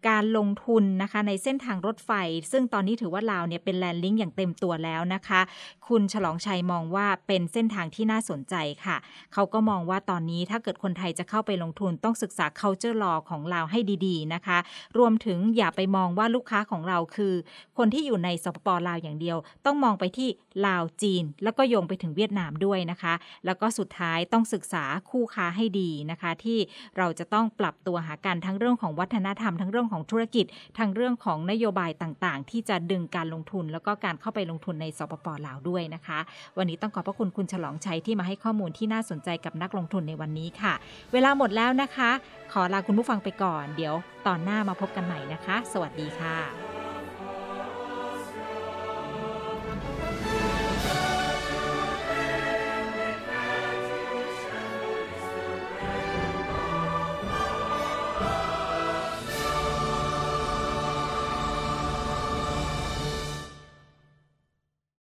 การลงทุนนะคะในเส้นทางรถไฟ ซึ่งตอนนี้ถือว่าลาวเนี่ยเป็นแลนด์ลิงก์อย่างเต็มตัวแล้วนะคะ คุณฉลองชัยมองว่าเป็นเส้นทางที่น่าสนใจค่ะ เขาก็มองว่าตอนนี้ถ้าเกิดคนไทยจะเข้าไปลงทุนต้องศึกษา culture law ของลาวให้ดีๆนะคะ รวมถึงอย่าไปมองว่าลูกค้าของเราคือ คนที่อยู่ในสปปลาวอย่างเดียว ต้องต้องมองไปที่ลาวจีน แล้วก็โยงไปถึงเวียดนามด้วยนะคะ แล้วก็สุดท้ายต้องศึกษาคู่ค้าให้ดีนะคะ ที่เราจะต้องปรับตัวหากันทั้งเรื่องของวัฒนธรรมทั้งเรื่องของธุรกิจทั้งเรื่องของนโยบายต่างๆ ที่จะดึงการลงทุน แล้วก็การเข้าไปลงทุนในสปปลาวด้วยนะคะ วันนี้ต้องขอบพระคุณคุณฉลองชัยที่มาให้ข้อมูลที่น่าสนใจกับนักลงทุนในวันนี้ค่ะ เวลาหมดแล้วนะคะ ขอลาคุณผู้ฟังไปก่อน เดี๋ยวตอนหน้ามาพบกันใหม่นะคะ สวัสดีค่ะ